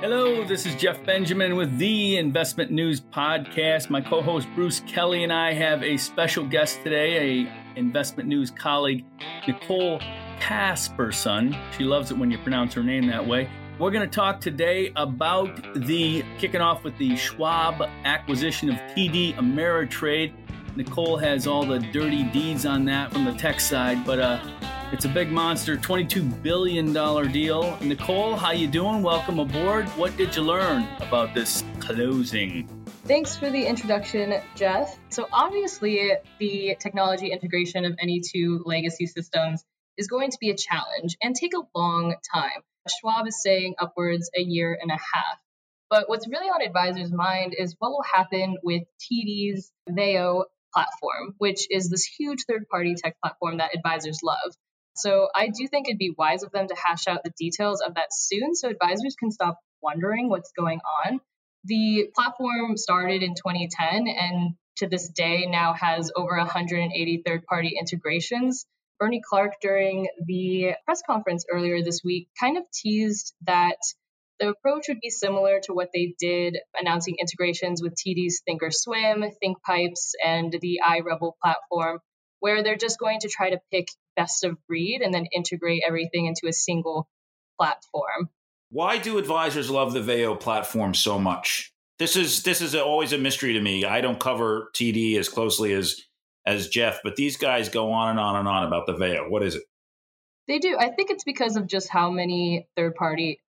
Hello, this is Jeff Benjamin with the Investment News Podcast. My co-host Bruce Kelly and I have a special guest today, a Investment News colleague, Nicole Casperson. She loves it when you pronounce her name that way. We're going to talk today about the kicking off with the Schwab acquisition of TD Ameritrade. Nicole has all the dirty deeds on that from the tech side, but uh, it's a big monster, $22 billion deal. Nicole, how you doing? Welcome aboard. What did you learn about this closing? Thanks for the introduction, Jeff. So obviously, the technology integration of any two legacy systems is going to be a challenge and take a long time. Schwab is saying upwards a year and a half. But what's really on advisors' mind is what will happen with TD's Veo platform, which is this huge third party tech platform that advisors love. So I do think it'd be wise of them to hash out the details of that soon so advisors can stop wondering what's going on. The platform started in 2010 and to this day now has over 180 third party integrations. Bernie Clark, during the press conference earlier this week, kind of teased that the approach would be similar to what they did announcing integrations with TD's Thinkorswim, ThinkPipes, and the iRebal platform, where they're just going to try to pick best of breed and then integrate everything into a single platform. Why do advisors love the Veo platform so much? This is this is always a mystery to me. I don't cover TD as closely as as Jeff, but these guys go on and on and on about the Veo. What is it? They do. I think it's because of just how many third party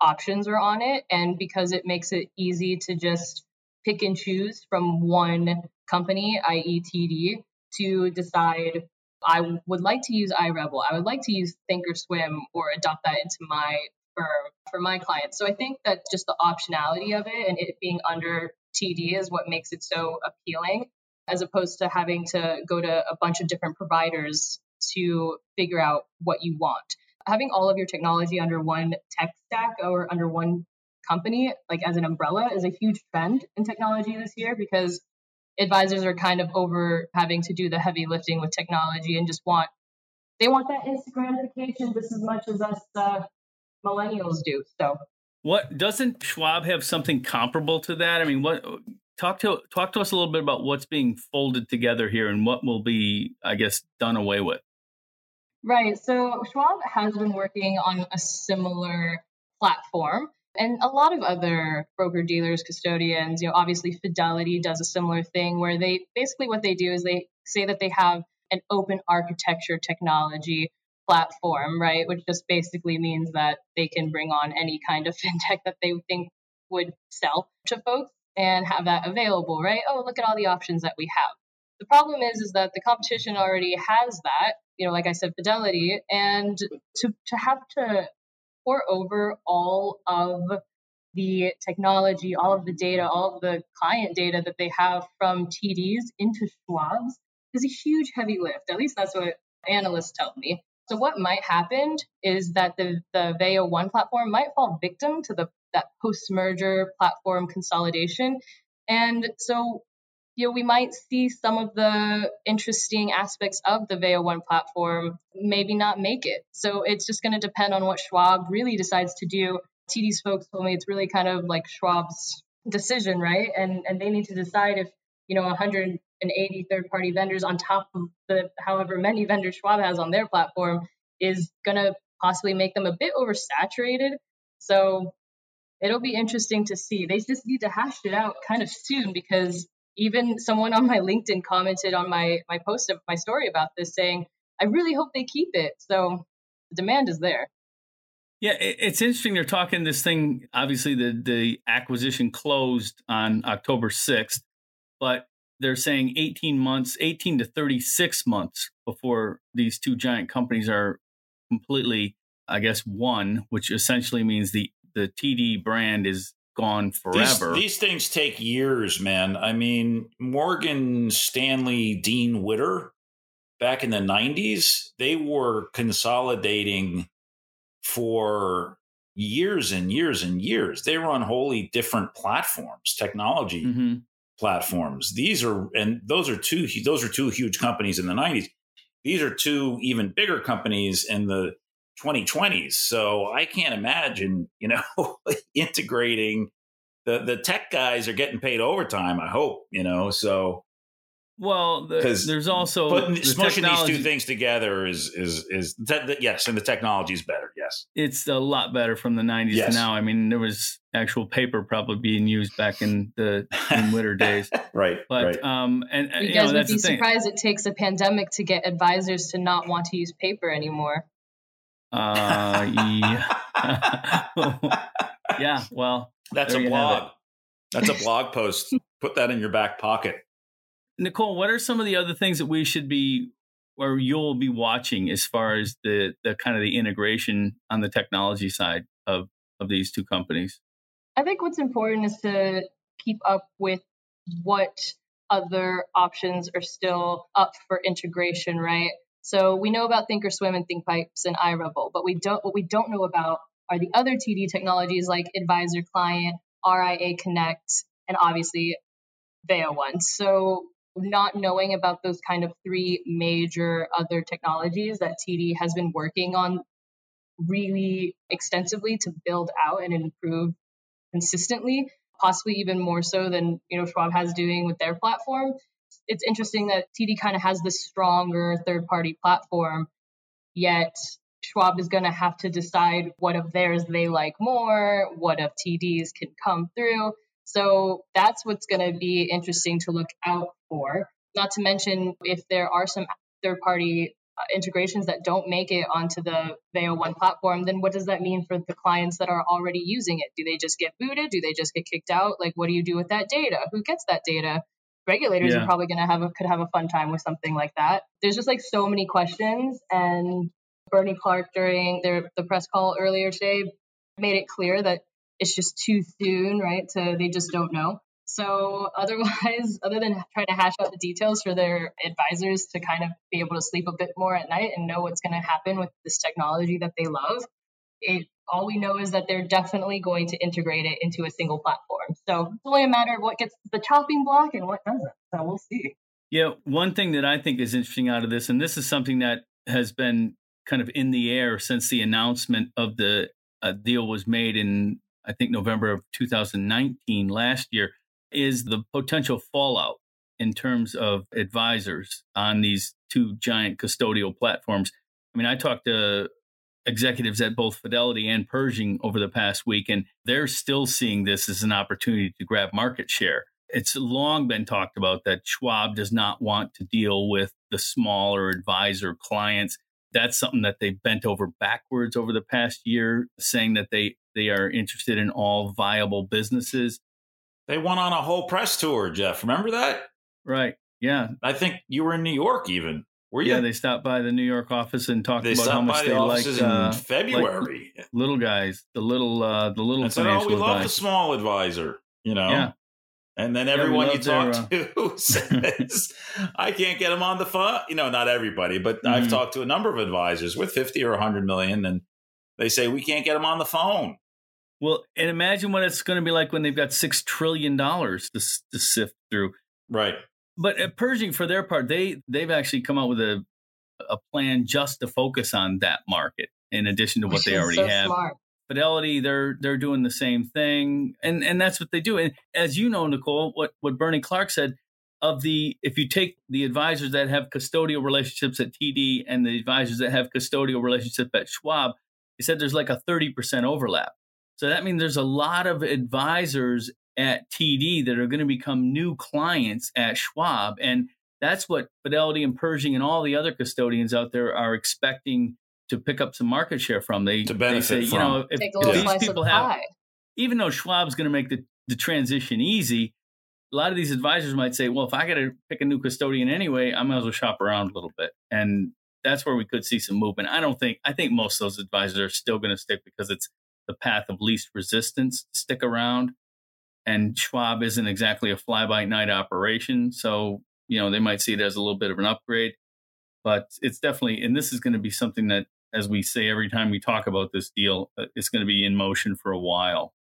options are on it and because it makes it easy to just pick and choose from one company, i.e., TD, to decide I would like to use iRebal. I would like to use Thinkorswim or adopt that into my firm for my clients. So I think that just the optionality of it and it being under TD is what makes it so appealing, as opposed to having to go to a bunch of different providers to figure out what you want. Having all of your technology under one tech stack or under one company, like as an umbrella, is a huge trend in technology this year because advisors are kind of over having to do the heavy lifting with technology and just want they want that instant gratification just as much as us uh, millennials do. So, what doesn't Schwab have something comparable to that? I mean, what talk to talk to us a little bit about what's being folded together here and what will be, I guess, done away with. Right. So Schwab has been working on a similar platform and a lot of other broker dealers, custodians, you know, obviously Fidelity does a similar thing where they basically what they do is they say that they have an open architecture technology platform, right? Which just basically means that they can bring on any kind of fintech that they think would sell to folks and have that available, right? Oh, look at all the options that we have. The problem is is that the competition already has that, you know, like I said, Fidelity, and to to have to pour over all of the technology, all of the data, all of the client data that they have from TDs into Schwab's is a huge heavy lift. At least that's what analysts tell me. So what might happen is that the the Veo One platform might fall victim to the that post merger platform consolidation, and so you know, we might see some of the interesting aspects of the Veo One platform maybe not make it. So it's just going to depend on what Schwab really decides to do. TD's folks told me it's really kind of like Schwab's decision, right? And and they need to decide if you know 180 third-party vendors on top of the however many vendors Schwab has on their platform is going to possibly make them a bit oversaturated. So it'll be interesting to see. They just need to hash it out kind of soon because even someone on my LinkedIn commented on my my post of my story about this saying, I really hope they keep it. So the demand is there. Yeah, it's interesting. They're talking this thing. Obviously, the the acquisition closed on October sixth, but they're saying eighteen months, eighteen to thirty six months before these two giant companies are completely, I guess, one, which essentially means the the TD brand is gone forever. These, these, things take years, man. I mean, Morgan Stanley, Dean Witter, back in the 90s, they were consolidating for years and years and years. They were on wholly different platforms, technology mm-hmm. platforms. These are, and those are two, those are two huge companies in the 90s. These are two even bigger companies in the 2020s. So I can't imagine, you know, integrating the the tech guys are getting paid overtime. I hope, you know. So well, the, there's also but the smushing these two things together is is is te- yes, and the technology is better. Yes, it's a lot better from the 90s yes. to now. I mean, there was actual paper probably being used back in the Dean Witter days, right? But right. um, and you, you guys know, would be surprised it takes a pandemic to get advisors to not want to use paper anymore. Uh, yeah, yeah. Well, that's a blog. That's a blog post. Put that in your back pocket. Nicole, what are some of the other things that we should be or you'll be watching as far as the the kind of the integration on the technology side of of these two companies? I think what's important is to keep up with what other options are still up for integration, right? So we know about Thinkorswim and ThinkPipes and iRebal, but we don't what we don't know about are the other TD technologies like Advisor Client, RIA Connect, and obviously Veo One. So not knowing about those kind of three major other technologies that TD has been working on really extensively to build out and improve consistently, possibly even more so than you know Schwab has doing with their platform. It's interesting that TD kind of has this stronger third party platform, yet Schwab is going to have to decide what of theirs they like more, what of TD's can come through. So that's what's going to be interesting to look out for. Not to mention if there are some third party uh, integrations that don't make it onto the Veo One platform, then what does that mean for the clients that are already using it? Do they just get booted? Do they just get kicked out? Like, what do you do with that data? Who gets that data? Regulators yeah. are probably going to have a, could have a fun time with something like that. There's just like so many questions, and Bernie Clark during their the press call earlier today made it clear that it's just too soon, right? So they just don't know. So otherwise, other than trying to hash out the details for their advisors to kind of be able to sleep a bit more at night and know what's going to happen with this technology that they love, it all we know is that they're definitely going to integrate it into a single platform. So it's only a matter of what gets the chopping block and what doesn't. So we'll see. Yeah, one thing that I think is interesting out of this, and this is something that has been kind of in the air since the announcement of the uh, deal was made in I think November of 2019 last year, is the potential fallout in terms of advisors on these two giant custodial platforms. I mean, I talked to executives at both Fidelity and Pershing over the past week, and they're still seeing this as an opportunity to grab market share. It's long been talked about that Schwab does not want to deal with the smaller advisor clients. That's something that they bent over backwards over the past year, saying that they they are interested in all viable businesses. They went on a whole press tour, Jeff. Remember that? Right. Yeah. I think you were in New York even. Were you? Yeah, they stopped by the New York office and talked they about how much the they like uh, February. Like little guys, the little uh the little. I said, "Oh, we love the small advisor." You know. Yeah. And then everyone yeah, you talk their, uh... to says, "I can't get them on the phone." You know, not everybody, but mm-hmm. I've talked to a number of advisors with fifty or hundred million, and they say we can't get them on the phone. Well, and imagine what it's going to be like when they've got six trillion dollars to, to sift through. Right. But at Pershing, for their part, they they've actually come up with a a plan just to focus on that market in addition to what they already so have. Smart. Fidelity, they're they're doing the same thing, and and that's what they do. And as you know, Nicole, what what Bernie Clark said of the if you take the advisors that have custodial relationships at TD and the advisors that have custodial relationships at Schwab, he said there's like a thirty percent overlap. So that means there's a lot of advisors at TD that are going to become new clients at Schwab. And that's what Fidelity and Pershing and all the other custodians out there are expecting to pick up some market share from. They, to benefit they say, from. you know, if, if these people have, even though Schwab's going to make the, the transition easy, a lot of these advisors might say, well, if I got to pick a new custodian anyway, I might as well shop around a little bit. And that's where we could see some movement. I don't think, I think most of those advisors are still going to stick because it's the path of least resistance to stick around. And Schwab isn't exactly a fly by night operation. So, you know, they might see it as a little bit of an upgrade. But it's definitely, and this is going to be something that, as we say every time we talk about this deal, uh, it's going to be in motion for a while.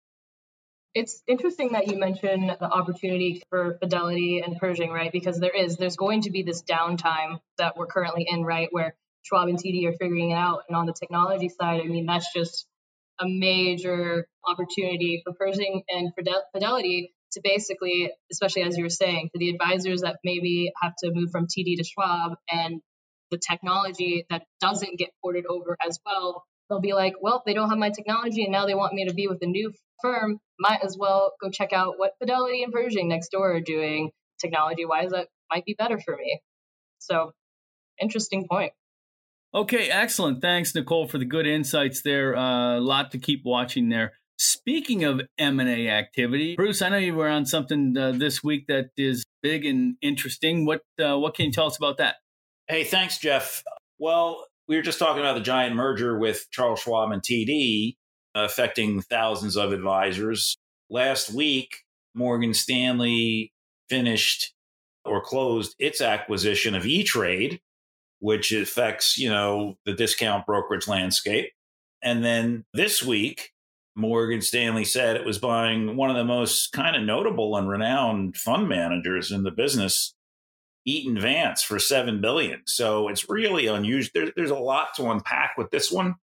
It's interesting that you mention the opportunity for Fidelity and Pershing, right? Because there is, there's going to be this downtime that we're currently in, right? Where Schwab and TD are figuring it out. And on the technology side, I mean, that's just a major opportunity for Pershing and Fidelity to basically, especially as you were saying, for the advisors that maybe have to move from TD to Schwab and the technology that doesn't get ported over as well, they'll be like, well, they don't have my technology and now they want me to be with a new firm. Might as well go check out what Fidelity and Pershing next door are doing technology wise. That might be better for me. So, interesting point. Okay, excellent. Thanks, Nicole, for the good insights there. A uh, lot to keep watching there. Speaking of M&A activity, Bruce, I know you were on something uh, this week that is big and interesting. What uh, what can you tell us about that? Hey, thanks, Jeff. Well, we were just talking about the giant merger with Charles Schwab and TD affecting thousands of advisors. Last week, Morgan Stanley finished or closed its acquisition of E-Trade, which affects, you know, the discount brokerage landscape. And then this week, Morgan Stanley said it was buying one of the most kind of notable and renowned fund managers in the business, Eaton Vance, for seven billion. So it's really unusual. There, there's a lot to unpack with this one.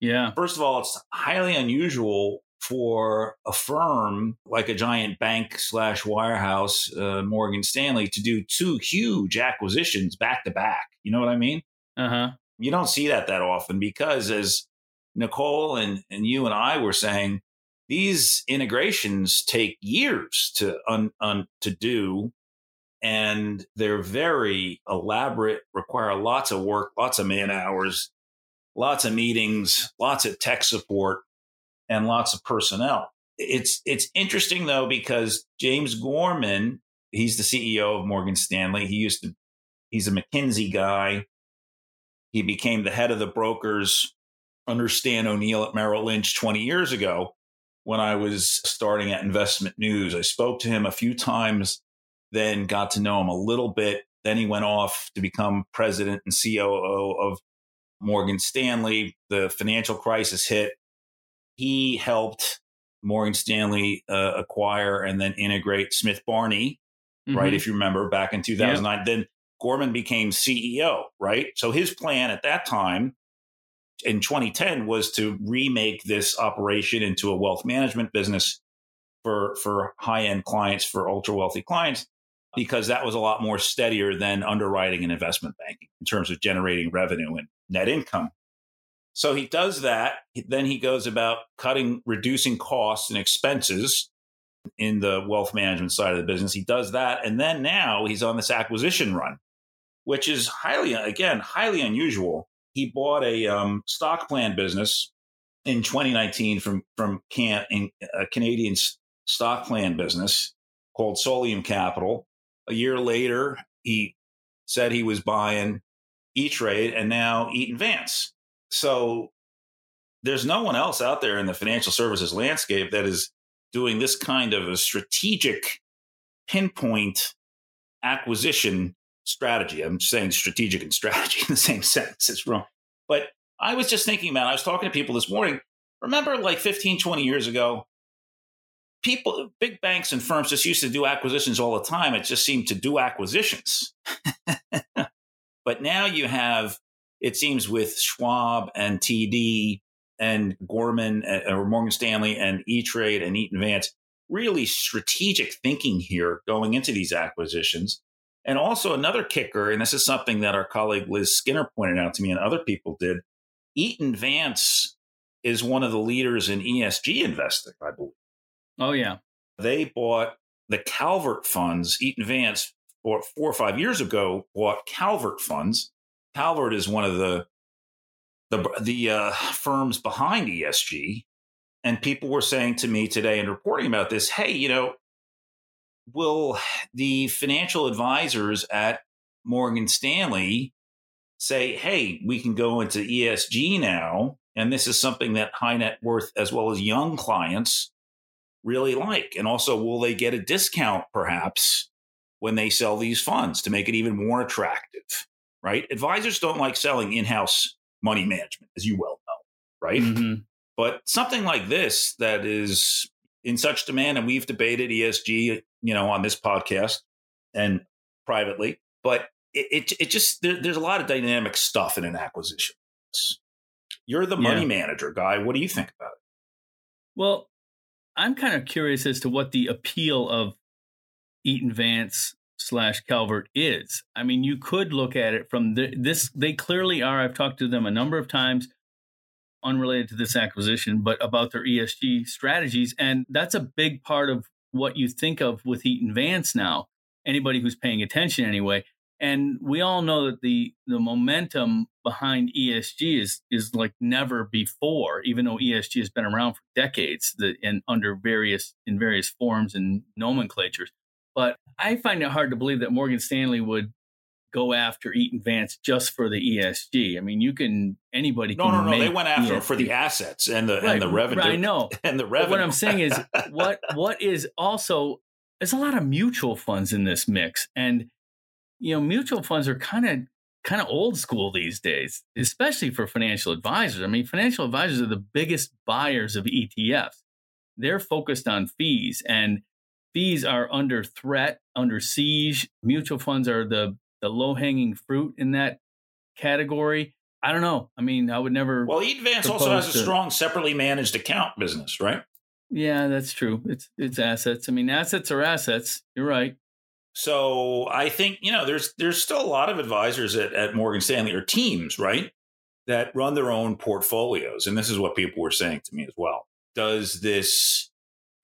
Yeah. First of all, it's highly unusual for a firm like a giant bank slash wirehouse, uh, Morgan Stanley, to do two huge acquisitions back to back. You know what I mean? Uh huh. You don't see that that often because, as Nicole and, and you and I were saying, these integrations take years to un, un, to do, and they're very elaborate, require lots of work, lots of man hours, lots of meetings, lots of tech support, and lots of personnel. It's it's interesting though because James Gorman, he's the CEO of Morgan Stanley. He used to he's a McKinsey guy. He became the head of the brokers under Stan O'Neill at Merrill Lynch 20 years ago when I was starting at Investment News. I spoke to him a few times, then got to know him a little bit. Then he went off to become president and COO of Morgan Stanley. The financial crisis hit. He helped Morgan Stanley uh, acquire and then integrate Smith Barney, mm-hmm. right? If you remember back in 2009. Yep. Then Gorman became CEO, right? So his plan at that time in 2010 was to remake this operation into a wealth management business for for high end clients, for ultra wealthy clients, because that was a lot more steadier than underwriting and investment banking in terms of generating revenue and net income. So he does that. Then he goes about cutting, reducing costs and expenses in the wealth management side of the business. He does that. And then now he's on this acquisition run, which is highly, again, highly unusual he bought a um, stock plan business in 2019 from from Can a Canadian stock plan business called Solium Capital. A year later, he said he was buying E Trade and now Eaton Vance. So there's no one else out there in the financial services landscape that is doing this kind of a strategic pinpoint acquisition strategy. I'm saying strategic and strategy in the same sentence. It's wrong. But I was just thinking about, I was talking to people this morning. Remember like 15, 20 years ago, people, big banks and firms just used to do acquisitions all the time. It just seemed to do acquisitions. but now you have, it seems with Schwab and TD and Gorman uh, or Morgan Stanley and E Trade and Eaton Vance, really strategic thinking here going into these acquisitions. And also another kicker, and this is something that our colleague Liz Skinner pointed out to me and other people did. Eaton Vance is one of the leaders in ESG investing, I believe. Oh yeah. They bought the Calvert funds. Eaton Vance bought four or five years ago bought Calvert funds. Calvert is one of the the the uh, firms behind ESG, and people were saying to me today and reporting about this, hey, you know, will the financial advisors at Morgan Stanley say, hey, we can go into ESG now? And this is something that high net worth as well as young clients really like. And also, will they get a discount perhaps when they sell these funds to make it even more attractive? Right? Advisors don't like selling in house money management, as you well know, right? Mm-hmm. But something like this that is in such demand, and we've debated ESG, you know, on this podcast and privately, but it, it, it just there, there's a lot of dynamic stuff in an acquisition. You're the money yeah. manager guy. What do you think about it? Well, I'm kind of curious as to what the appeal of Eaton Vance slash Calvert is. I mean, you could look at it from the, this. They clearly are. I've talked to them a number of times, unrelated to this acquisition, but about their ESG strategies, and that's a big part of what you think of with Eaton Vance now. Anybody who's paying attention, anyway. And we all know that the the momentum behind ESG is is like never before. Even though ESG has been around for decades, the, and under various in various forms and nomenclatures. But I find it hard to believe that Morgan Stanley would go after Eaton Vance just for the ESG. I mean, you can anybody. No, can no, no. No. They went after ESG. for the assets and the right, and the revenue. I know, and the revenue. But what I'm saying is, what what is also there's a lot of mutual funds in this mix, and you know, mutual funds are kind of kind of old school these days, especially for financial advisors. I mean, financial advisors are the biggest buyers of ETFs. They're focused on fees and fees are under threat, under siege. Mutual funds are the the low hanging fruit in that category. I don't know. I mean, I would never. Well, Eaton Vance also has a to, strong separately managed account business, right? Yeah, that's true. It's it's assets. I mean, assets are assets. You're right. So I think you know there's there's still a lot of advisors at, at Morgan Stanley or teams, right, that run their own portfolios, and this is what people were saying to me as well. Does this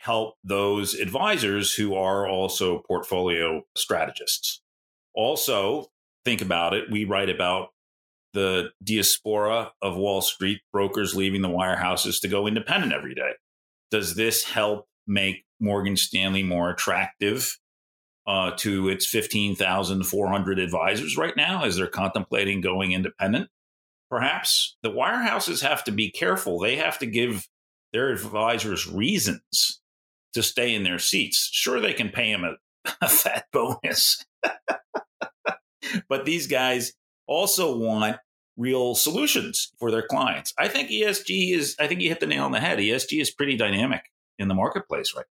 help those advisors who are also portfolio strategists. Also, think about it. We write about the diaspora of Wall Street brokers leaving the wirehouses to go independent every day. Does this help make Morgan Stanley more attractive uh, to its 15,400 advisors right now as they're contemplating going independent? Perhaps the wirehouses have to be careful. They have to give their advisors reasons to stay in their seats. Sure, they can pay him a, a fat bonus, but these guys also want real solutions for their clients. I think ESG is, I think you hit the nail on the head. ESG is pretty dynamic in the marketplace right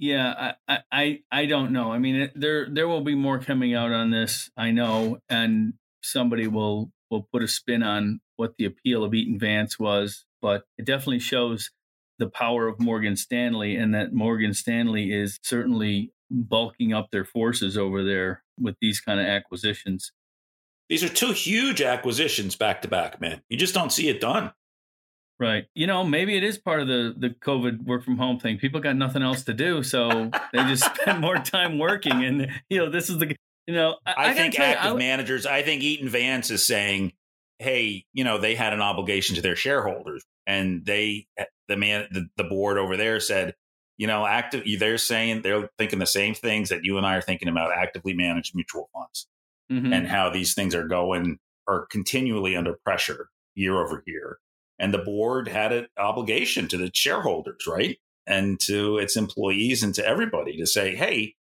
yeah, I, I, I don't know. I mean, there, there will be more coming out on this. I know, and somebody will, will put a spin on what the appeal of Eaton Vance was, but it definitely shows the power of Morgan Stanley and that Morgan Stanley is certainly bulking up their forces over there with these kind of acquisitions. These are two huge acquisitions back to back, man. You just don't see it done. Right. You know, maybe it is part of the the COVID work from home thing. People got nothing else to do, so they just spend more time working. And you know, this is the you know. I, I, I think active you, I, managers. I think Eaton Vance is saying, "Hey, you know, they had an obligation to their shareholders, and they the man the, the board over there said, you know, active. They're saying they're thinking the same things that you and I are thinking about actively managed mutual funds mm-hmm. and how these things are going are continually under pressure year over year. And the board had an obligation to the shareholders, right? And to its employees and to everybody to say, hey,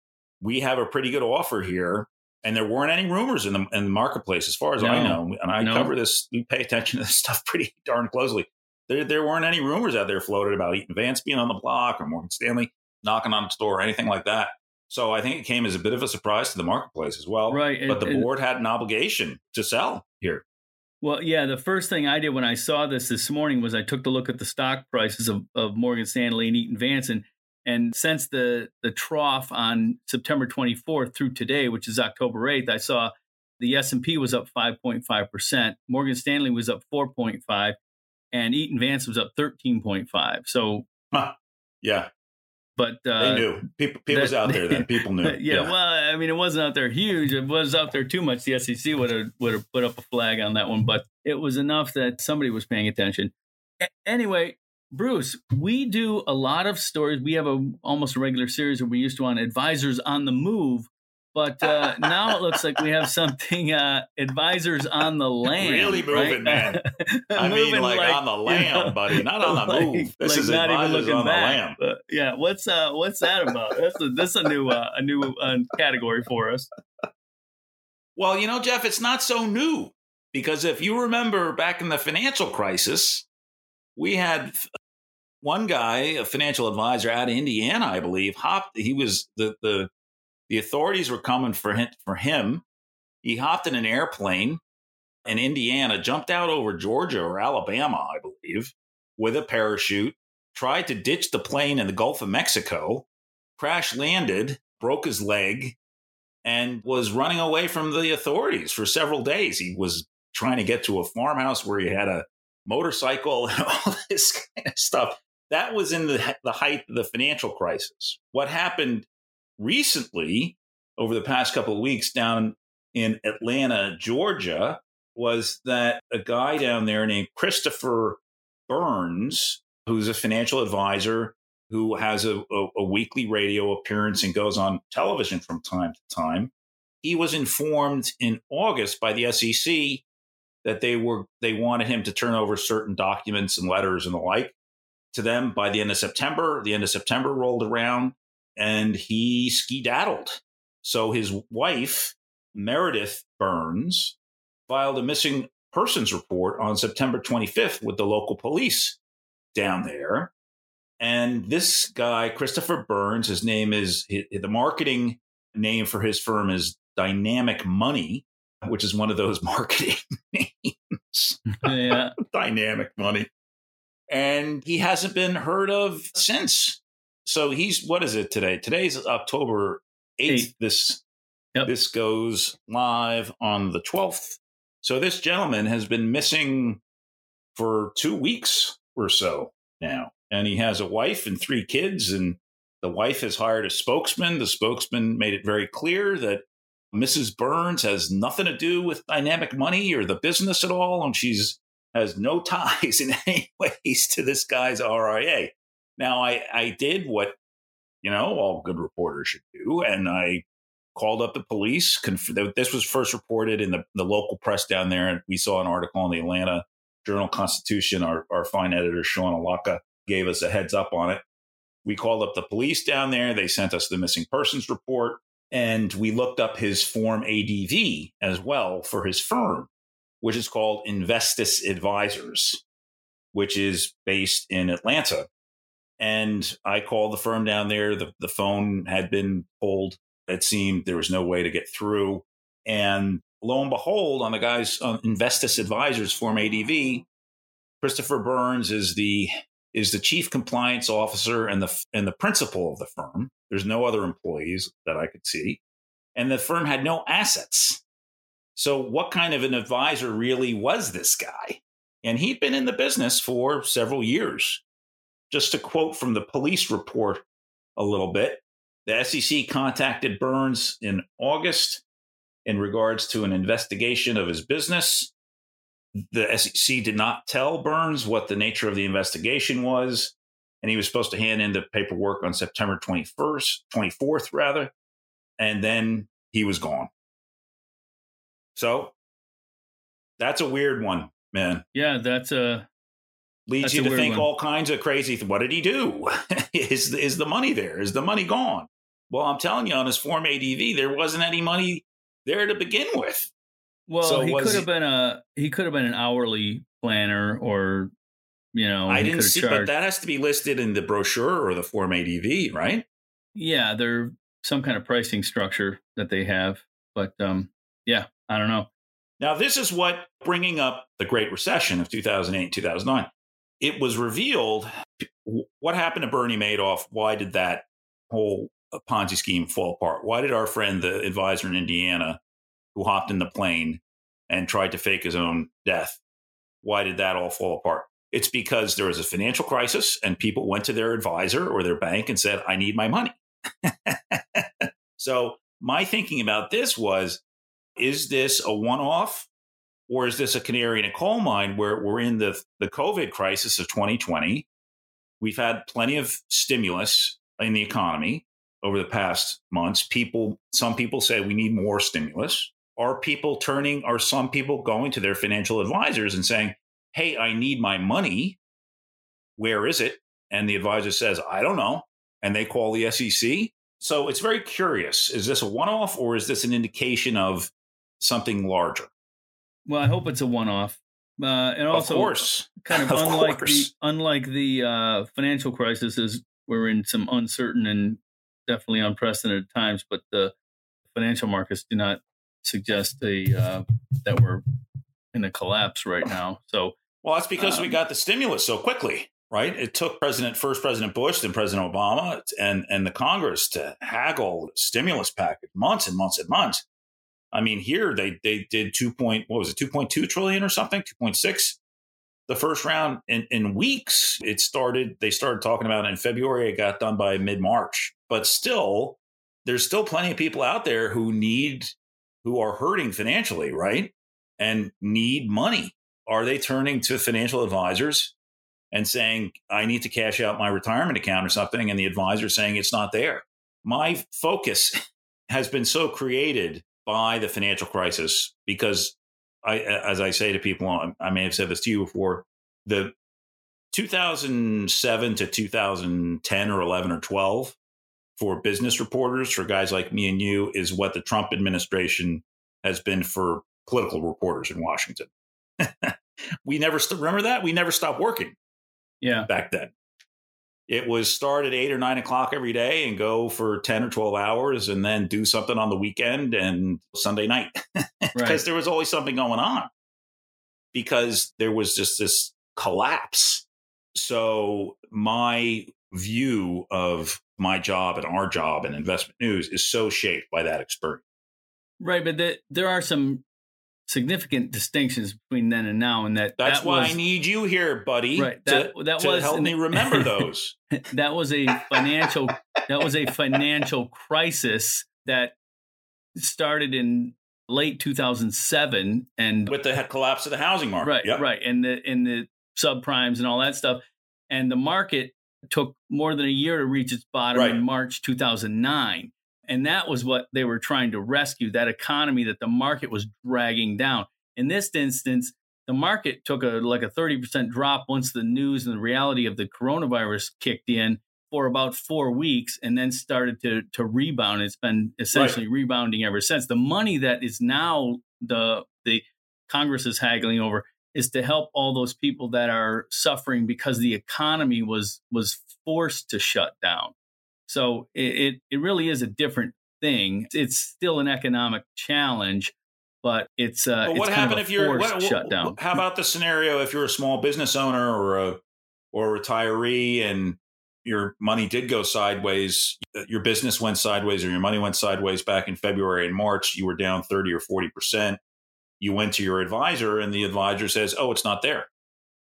we have a pretty good offer here. And there weren't any rumors in the, in the marketplace, as far as no, I know. And I no. cover this, we pay attention to this stuff pretty darn closely there, there weren't any rumors out there floated about Eaton Vance being on the block or Morgan Stanley knocking on the door or anything like that. So I think it came as a bit of a surprise to the marketplace as well. Right. But the board had an obligation to sell here. Well, yeah, the first thing I did when I saw this this morning was I took a look at the stock prices of, of Morgan Stanley and Eaton Vance. And, and since the, the trough on September 24th through today, which is October 8th, I saw the S&P was up 5.5%. Morgan Stanley was up 4.5 and Eaton Vance was up 13.5. So, huh. yeah. But uh, they knew people, people was out there then. People knew. Yeah, yeah, well, I mean, it wasn't out there huge. It was out there too much. The SEC would have would have put up a flag on that one, but it was enough that somebody was paying attention. A- anyway, Bruce, we do a lot of stories. We have a almost a regular series that we used to on advisors on the move, but uh, now it looks like we have something uh, advisors on the land. Really moving, right? man. I mean, like, like, on the lam, you know, buddy, not on the like, move. This like is not even looking on back. the lam. yeah, what's uh, what's that about? That's a, this a new uh, a new uh, category for us. Well, you know, Jeff, it's not so new because if you remember back in the financial crisis, we had one guy, a financial advisor out of Indiana, I believe, hopped. He was the the the authorities were coming for him, for him He hopped in an airplane in Indiana, jumped out over Georgia or Alabama, I believe, with a parachute, tried to ditch the plane in the Gulf of Mexico, crash landed, broke his leg, and was running away from the authorities for several days. He was trying to get to a farmhouse where he had a motorcycle and all this kind of stuff. That was in the, the height of the financial crisis. What happened recently over the past couple of weeks down in Atlanta, Georgia, was that a guy down there named Christopher Burns, who's a financial advisor who has a, a, a, weekly radio appearance and goes on television from time to time. He was informed in August by the SEC that they were they wanted him to turn over certain documents and letters and the like to them by the end of September. The end of September rolled around and he skedaddled. So his wife, Meredith Burns, filed a missing persons report on September 25th with the local police down there. And this guy, Christopher Burns, his name is the marketing name for his firm is Dynamic Money, which is one of those marketing names. Yeah. Dynamic Money. And he hasn't been heard of since. So he's, what is it today? Today's October 8th. Eight. This, yep. this goes live on the 12th. So this gentleman has been missing for two weeks or so now. And he has a wife and three kids, and the wife has hired a spokesman. The spokesman made it very clear that Mrs. Burns has nothing to do with dynamic money or the business at all, and she's has no ties in any ways to this guy's RIA. Now, I, I did what you know all good reporters should do, and I called up the police. This was first reported in the, the local press down there. And we saw an article in the Atlanta Journal Constitution. Our, our fine editor, Sean Allocca, gave us a heads up on it. We called up the police down there. They sent us the missing persons report. And we looked up his Form ADV as well for his firm, which is called Investis Advisors, which is based in Atlanta. And I called the firm down there. The, the phone had been pulled it seemed there was no way to get through. And lo and behold, on the guy's uh, Investis Advisors Form ADV, Christopher Burns is the is the chief compliance officer and the and the principal of the firm. There's no other employees that I could see, and the firm had no assets. So, what kind of an advisor really was this guy? And he'd been in the business for several years. Just to quote from the police report a little bit, the SEC contacted Burns in August in regards to an investigation of his business. The SEC did not tell Burns what the nature of the investigation was, and he was supposed to hand in the paperwork on September 21st, 24th, rather, and then he was gone. So that's a weird one, man. Yeah, that's a leads that's you to think one. all kinds of crazy. What did he do? is is the money there? Is the money gone? Well, I'm telling you, on his Form ADV, there wasn't any money there to begin with. Well, so he could have been a he could have been an hourly planner, or you know, I didn't see, charged. but that has to be listed in the brochure or the Form ADV, right? Yeah, there's some kind of pricing structure that they have, but um, yeah, I don't know. Now, this is what bringing up the Great Recession of 2008 and 2009. It was revealed what happened to Bernie Madoff. Why did that whole uh, Ponzi scheme fall apart? Why did our friend, the advisor in Indiana, who hopped in the plane and tried to fake his own death, why did that all fall apart? It's because there was a financial crisis and people went to their advisor or their bank and said, I need my money. so, my thinking about this was is this a one off or is this a canary in a coal mine where we're in the, the COVID crisis of 2020? We've had plenty of stimulus in the economy over the past months. People, some people say we need more stimulus. Are people turning, are some people going to their financial advisors and saying, Hey, I need my money. Where is it? And the advisor says, I don't know. And they call the SEC. So it's very curious. Is this a one off or is this an indication of something larger? Well, I hope it's a one off. Uh, and also, of course. kind of, of unlike course. the unlike the uh, financial crisis, is we're in some uncertain and definitely unprecedented times, but the financial markets do not suggest a uh, that we're in a collapse right now. So, well, that's because um, we got the stimulus so quickly, right? It took President first President Bush, then President Obama, and and the Congress to haggle stimulus package months and months and months. I mean, here they they did two point what was it two point two trillion or something, two point six. The first round in, in weeks, it started. They started talking about it in February. It got done by mid March, but still, there's still plenty of people out there who need who are hurting financially, right? And need money. Are they turning to financial advisors and saying, I need to cash out my retirement account or something? And the advisor saying it's not there. My focus has been so created by the financial crisis because I, as I say to people, I may have said this to you before, the 2007 to 2010 or 11 or 12 for business reporters, for guys like me and you, is what the Trump administration has been for political reporters in Washington. we never st- remember that we never stopped working. Yeah, back then it was start at eight or nine o'clock every day and go for 10 or 12 hours and then do something on the weekend and Sunday night because right. there was always something going on because there was just this collapse. So my view of my job and our job and investment news is so shaped by that experience. Right, but the, there are some significant distinctions between then and now, and that that's that why was, I need you here, buddy. Right, that to, that to was help me remember those. that was a financial that was a financial crisis that started in late 2007 and with the collapse of the housing market right yep. right and the in the subprimes and all that stuff and the market took more than a year to reach its bottom right. in March 2009 and that was what they were trying to rescue that economy that the market was dragging down. In this instance, the market took a like a 30% drop once the news and the reality of the coronavirus kicked in for about four weeks and then started to to rebound. It's been essentially right. rebounding ever since. The money that is now the the Congress is haggling over is to help all those people that are suffering because the economy was was forced to shut down. So it, it, it really is a different thing. It's still an economic challenge, but it's uh, what it's happened if you're what, shut down. How about the scenario if you're a small business owner or a or a retiree and your money did go sideways, your business went sideways or your money went sideways back in February and March, you were down 30 or 40%. You went to your advisor and the advisor says, "Oh, it's not there."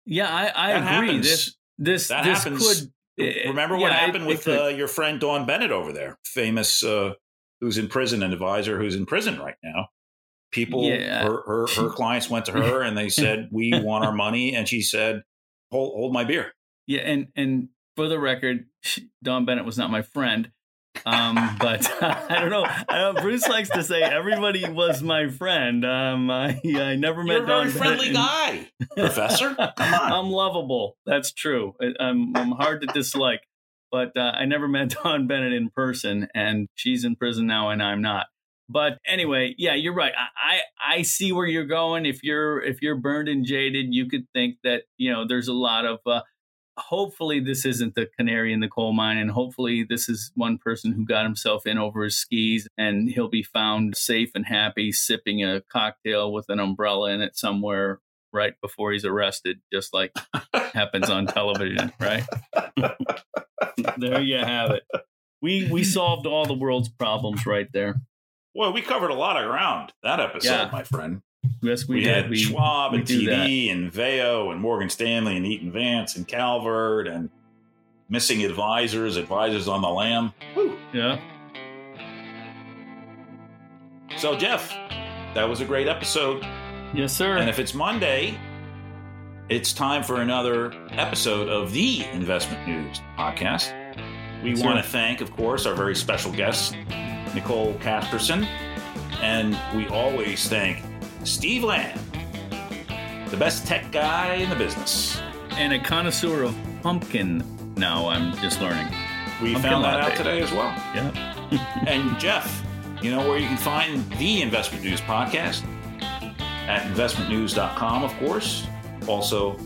Yeah, I, I agree. Happens. This this that this happens. could Remember what yeah, happened it, with it uh, your friend Dawn Bennett over there, famous, uh, who's in prison, an advisor who's in prison right now. People, yeah. her, her, her clients went to her and they said, "We want our money," and she said, "Hold, hold my beer." Yeah, and and for the record, Dawn Bennett was not my friend. Um, but I don't know. I know. Bruce likes to say everybody was my friend. Um, I, I never met You're a Don very friendly and, guy, Professor. Come on. I'm lovable. That's true. I, I'm I'm hard to dislike, but uh, I never met Dawn Bennett in person, and she's in prison now, and I'm not. But anyway, yeah, you're right. I, I I see where you're going. If you're if you're burned and jaded, you could think that you know there's a lot of uh, hopefully this isn't the canary in the coal mine and hopefully this is one person who got himself in over his skis and he'll be found safe and happy sipping a cocktail with an umbrella in it somewhere right before he's arrested just like happens on television right? There you have it. We we solved all the world's problems right there. Well we covered a lot of ground that episode yeah. my friend Yes, we, we did. had we, Schwab we and TD and Veo and Morgan Stanley and Eaton Vance and Calvert and missing advisors, advisors on the lam. Woo. Yeah. So Jeff, that was a great episode. Yes, sir. And if it's Monday, it's time for another episode of the Investment News podcast. We yes, want to thank, of course, our very special guest, Nicole Casperson. And we always thank Steve Land, the best tech guy in the business. And a connoisseur of pumpkin now, I'm just learning. We pumpkin found that latte. out today as well. Yeah. and Jeff, you know where you can find the Investment News podcast? At investmentnews.com, of course. Also,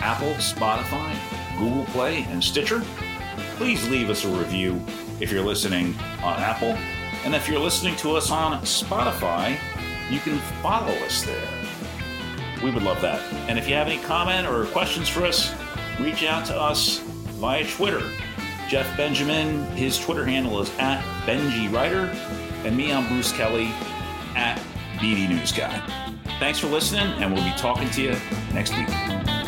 Apple, Spotify, Google Play, and Stitcher. Please leave us a review if you're listening on Apple. And if you're listening to us on Spotify, you can follow us there. We would love that. And if you have any comment or questions for us, reach out to us via Twitter. Jeff Benjamin, his Twitter handle is at Benji Writer, and me, I'm Bruce Kelly at BD News Guy. Thanks for listening, and we'll be talking to you next week.